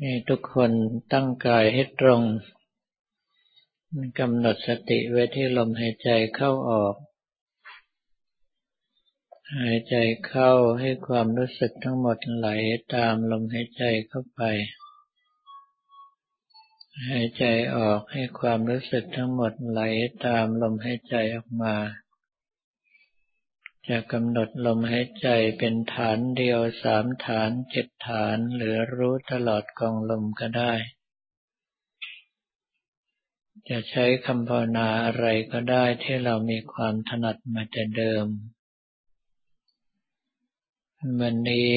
ให้ทุกคนตั้งกายให้ตรงกำหนดสติไว้ที่ลมหายใจเข้าออก หายใจเข้าให้ความรู้สึกทั้งหมดไหลตามลมหายใจเข้าไป หายใจออกให้ความรู้สึกทั้งหมดไหลตามลมหายใจออกมา จะกำหนดลมหายใจเป็นฐานเดียวสามฐานเจ็ดฐานหรือรู้ตลอดกองลมก็ได้ จะใช้คำภาวนาอะไรก็ได้ที่เรามีความถนัดมาแต่เดิม วันนี้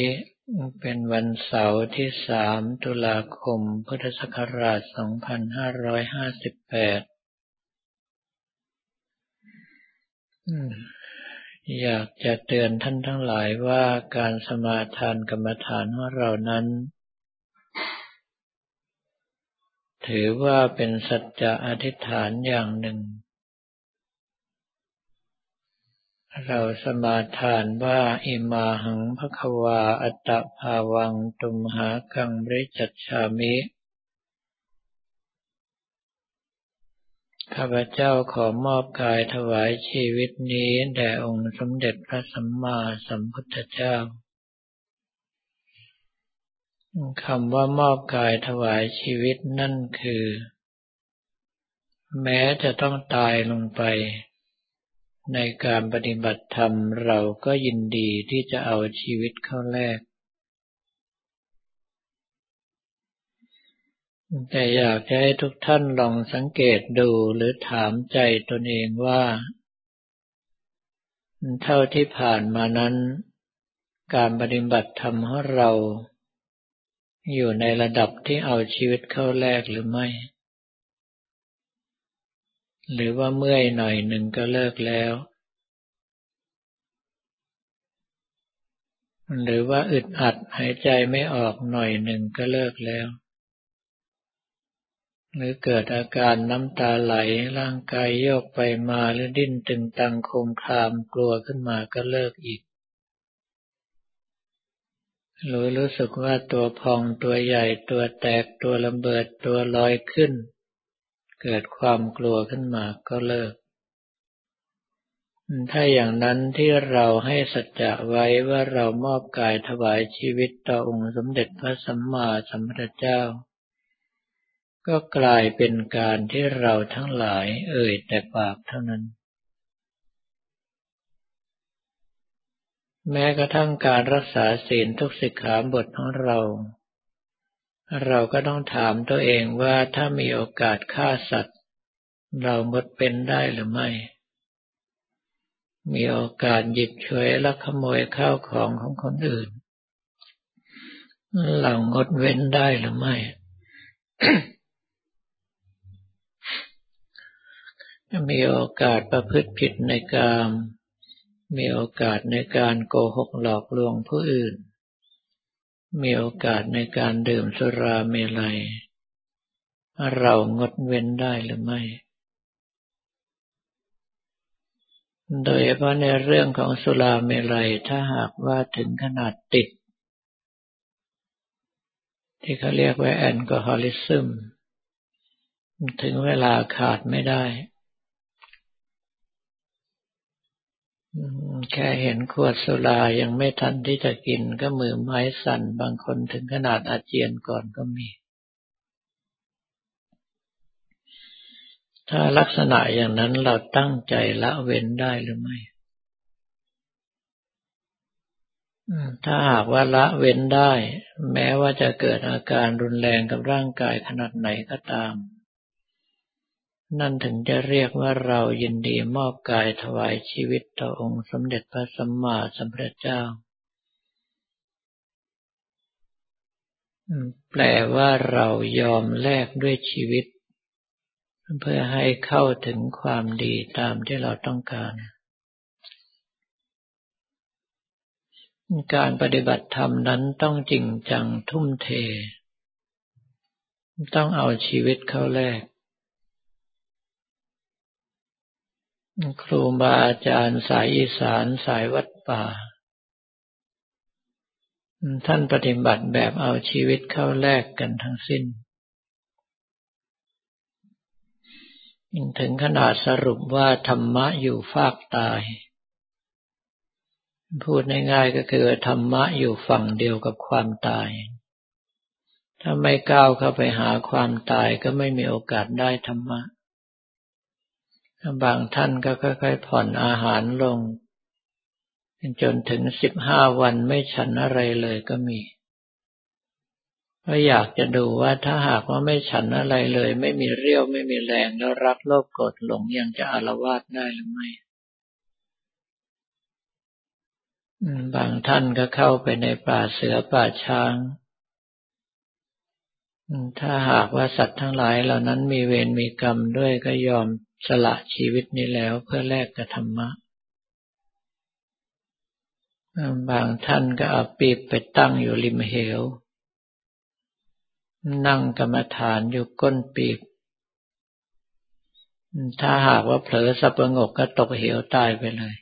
เป็นวันเสาร์ที่สามตุลาคม พุทธศักราช 2558 อยากจะเตือนท่านทั้งหลายว่าการสมาทานกรรมฐานของเรานั้น ถือว่าเป็นสัจจะอธิษฐานอย่างหนึ่ง เราสมาทานว่าอิมาหังภควาอัตตภาวังตุมหากังบริจัตชามิ ข้าพเจ้าขอมอบกายถวายชีวิตนี้แด่องค์สมเด็จพระสัมมาสัมพุทธเจ้าคำว่ามอบกายถวายชีวิตนั่นคือ แม้จะต้องตายลงไป ในการปฏิบัติธรรมเราก็ยินดีที่จะเอาชีวิตเข้าแลก แต่อยากจะให้ทุกท่านลองสังเกตดูหรือถามใจตนเองว่า เท่าที่ผ่านมานั้น การปฏิบัติธรรมของเรา อยู่ในระดับที่เอาชีวิตเข้าแลกหรือไม่ หรือว่าเมื่อยหน่อยหนึ่งก็เลิกแล้ว หรือว่าอึดอัดหายใจไม่ออกหน่อยหนึ่งก็เลิกแล้ว หรือเกิดอาการน้ำตาไหลร่างกายโยกไปมาหรือดิ้นตึงตังคมคามกลัวขึ้นมาก็เลิกอีกหรือรู้สึกว่าตัวพองตัวใหญ่ตัวแตกตัวระเบิดตัวลอยขึ้น เกิดความกลัวขึ้นมาก็เลิก ถ้าอย่างนั้นที่เราให้สัจจะไว้ว่าเรามอบกายถวายชีวิตต่อองค์สมเด็จพระสัมมาสัมพุทธเจ้า ก็กลายเป็นการที่เราทั้งหลายเอ่ยแต่ปากเท่านั้น แม้กระทั่งการรักษาศีลทุกสิกขาบทของเรา เราก็ต้องถามตัวเองว่าถ้ามีโอกาสฆ่าสัตว์ เรางดเป็นได้หรือไม่ มีโอกาสหยิบฉวยและขโมยข้าวของของคนอื่น เรางดเว้นได้หรือไม่ มีโอกาสประพฤติผิดในกาม มีโอกาสในการโกหกหลอกลวงผู้อื่น มีโอกาสในการดื่มสุราเมลัย เรางดเว้นได้หรือไม่ โดยเฉพาะในเรื่องของสุราเมลัยถ้าหากว่าถึงขนาดติด ที่เขาเรียกว่าแอลกอฮอลิซึม ถึงเวลาขาดไม่ได้ แค่เห็นขวดสุรายังไม่ทันที่จะกินก็มือไม้สั่น บางคนถึงขนาดอาเจียนก่อนก็มี ถ้าลักษณะอย่างนั้นเราตั้งใจละเว้นได้หรือไม่ ถ้าหากว่าละเว้นได้ แม้ว่าจะเกิดอาการรุนแรงกับร่างกายขนาดไหนก็ตาม นั่นถึงจะเรียกว่าเรายินดีมอบกายถวายชีวิตต่อองค์สมเด็จพระสัมมาสัมพุทธเจ้า แปลว่าเรายอมแลกด้วยชีวิต เพื่อให้เข้าถึงความดีตามที่เราต้องการ การปฏิบัติธรรมนั้นต้องจริงจังทุ่มเท ต้องเอาชีวิตเข้าแลก ครูบาอาจารย์สายอีสานสายวัดป่า ท่านปฏิบัติแบบเอาชีวิตเข้าแลกกันทั้งสิ้น ถึงขนาดสรุปว่าธรรมะอยู่ฟากตาย พูดง่ายๆก็คือธรรมะอยู่ฝั่งเดียวกับความตาย ถ้าไม่ก้าวเข้าไปหาความตายก็ไม่มีโอกาสได้ธรรมะ บางท่านก็ค่อยๆผ่อนอาหารลง จนถึงสิบห้าวันไม่ฉันอะไรเลยก็มีเพราะอยากจะดูว่าถ้าหากว่าไม่ฉันอะไรเลย ไม่มีเรี่ยวไม่มีแรงแล้วรักโลภโกรธหลงยังจะอารวาสได้หรือไม่บางท่านก็เข้าไปในป่าเสือป่าช้าง ถ้าหากว่าสัตว์ทั้งหลายเหล่านั้นมีเวรมีกรรมด้วยก็ยอม สละชีวิตนี้แล้วเพื่อแลกกับธรรมะ บางท่านก็เอาปีบไปตั้งอยู่ริมเหว นั่งกรรมฐานอยู่ก้นปีบ ถ้าหากว่าเผลอสับประงกก็ตกเหวตายไปเลย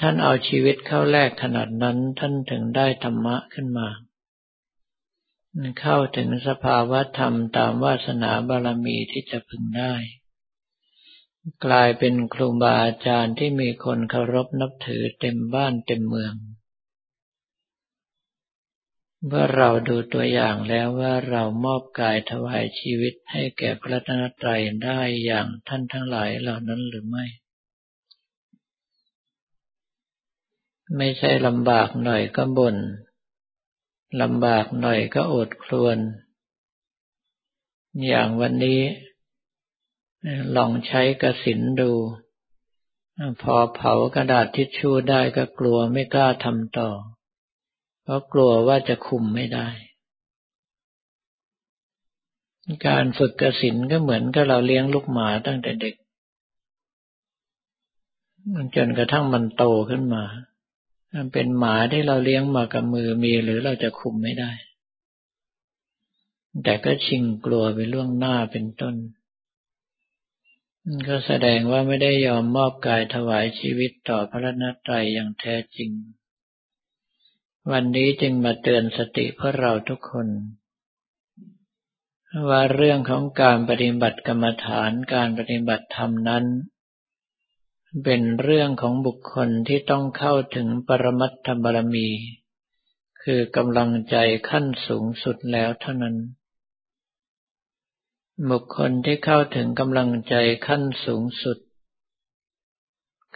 ท่านเอาชีวิตเข้าแลกขนาดนั้นท่านถึงได้ธรรมะขึ้นมา เข้าถึงสภาวะธรรมตามวาสนาบารมีที่จะพึงได้ กลายเป็นครูบาอาจารย์ที่มีคนเคารพนับถือเต็มบ้านเต็มเมืองเมื่อเราดูตัวอย่างแล้วว่าเรามอบกายถวายชีวิตให้แก่พระรัตนตรัยได้อย่างท่านทั้งหลายเหล่านั้นหรือไม่ ไม่ใช่ลำบากหน่อยก็บน่น ลำบากหน่อยก็อดครวน อย่างวันนี้ ลองใช้กระสินดู พอเผากระดาษทิชชู่ได้ก็กลัวไม่กล้าทำต่อ เพราะกลัวว่าจะคุมไม่ได้ การฝึกกระสินก็เหมือนกับเราเลี้ยงลูกหมาตั้งแต่เด็ก จนกระทั่งมันโตขึ้นมา มันเป็นหมาที่เราเลี้ยงมากับมือมีหรือเราจะคุมไม่ได้ แต่ก็ชิงกลัวไปล่วงหน้าเป็นต้นก็แสดงว่าไม่ได้ยอมมอบกายถวายชีวิตต่อพระรนตรัยอย่างแท้จริง วันนี้จึงมาเตือนสติพื่อเราทุกคน ว่าเรื่องของการปฏิบัติกรรมฐานการปฏิบัติธรรมนั้น เป็นเรื่องของบุคคลที่ต้องเข้าถึงปรมัตถบารมี คือกำลังใจขั้นสูงสุดแล้วเท่านั้น บุคคลที่เข้าถึงกำลังใจขั้นสูงสุด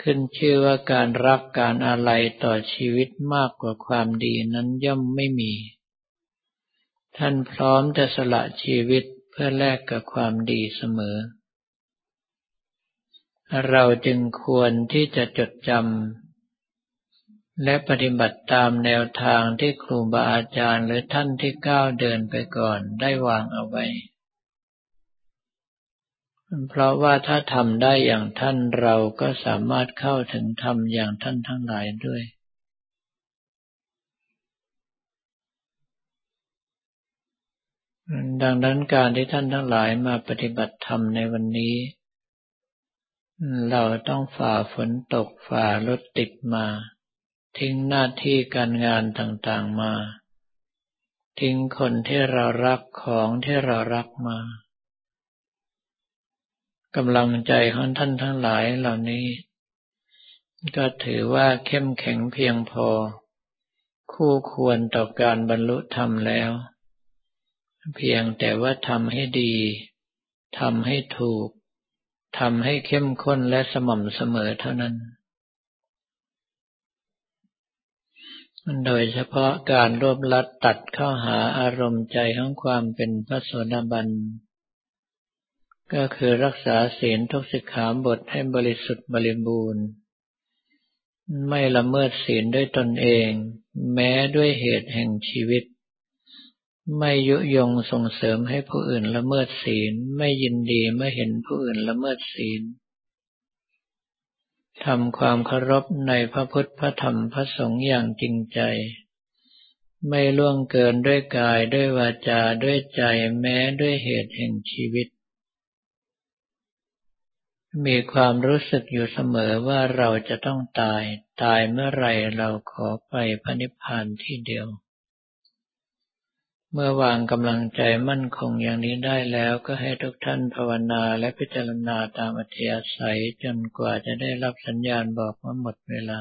ขึ้นชื่อว่าการรักการอะไรต่อชีวิตมากกว่าความดีนั้นย่อมไม่มี ท่านพร้อมจะสละชีวิตเพื่อแลกกับความดีเสมอ เราจึงควรที่จะจดจำและปฏิบัติตามแนวทางที่ครูบาอาจารย์หรือท่านที่ก้าวเดินไปก่อนได้วางเอาไว้ เพราะว่าถ้าทำได้อย่างท่านเราก็สามารถเข้าถึงธรรมอย่างท่านทั้งหลายด้วยดังนั้นการที่ท่านทั้งหลายมาปฏิบัติธรรมในวันนี้ เราต้องฝ่าฝนตกฝ่ารถติดมา ทิ้งหน้าที่การงานต่างๆมา ทิ้งคนที่เรารักของที่เรารักมากำลังใจของท่านทั้งหลายเหล่านี้ ก็ถือว่าเข้มแข็งเพียงพอ คู่ควรต่อการบรรลุธรรมแล้ว เพียงแต่ว่าทำให้ดีทำให้ถูก ทำให้เข้มข้นและสม่ำเสมอเท่านั้น โดยเฉพาะการรวบลัดตัดเข้าหาอารมณ์ใจของความเป็นพระโสดาบัน ก็คือรักษาศีลทุกสิกขาบทให้บริสุทธิ์บริบูรณ์ ไม่ละเมิดศีลด้วยตนเอง แม้ด้วยเหตุแห่งชีวิต ไม่ยุยงส่งเสริมให้ผู้อื่นละเมิดศีล ไม่ยินดีเมื่อเห็นผู้อื่นละเมิดศีลทำความเคารพในพระพุทธพระธรรมพระสงฆ์อย่างจริงใจ ไม่ล่วงเกินด้วยกายด้วยวาจาด้วยใจแม้ด้วยเหตุแห่งชีวิต มีความรู้สึกอยู่เสมอว่าเราจะต้องตาย ตายเมื่อไรเราขอไปพระนิพพานที่เดียว เมื่อวางกำลังใจมั่นคงอย่างนี้ได้แล้วก็ให้ทุกท่านภาวนาและพิจารณาตามอัธยาศัยจนกว่าจะได้รับสัญญาณบอกว่าหมดเวลา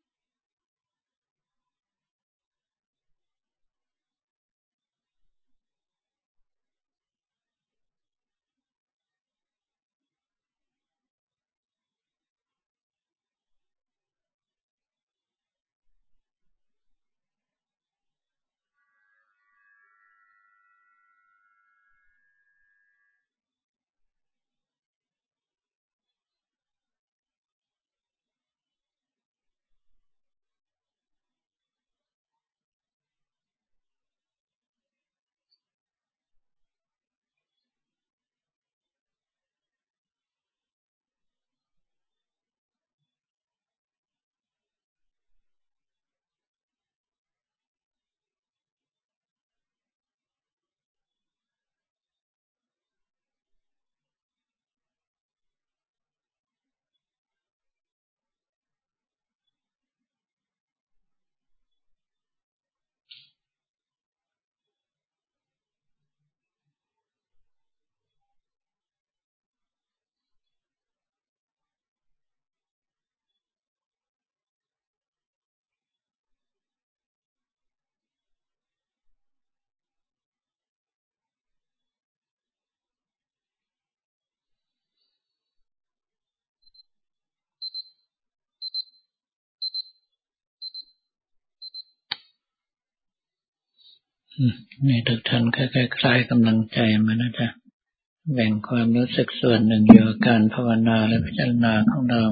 นี่ทุกท่านค่อยๆคลายกำลังใจมานะจ๊ะแบ่งความรู้สึกส่วนหนึ่งอยู่กับการภาวนาและพิจารณาของเรา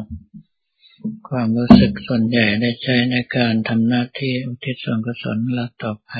ความรู้สึกส่วนใหญ่ได้ใช้ในการทำหน้าที่อุทิศส่วนกุศลละต่อไป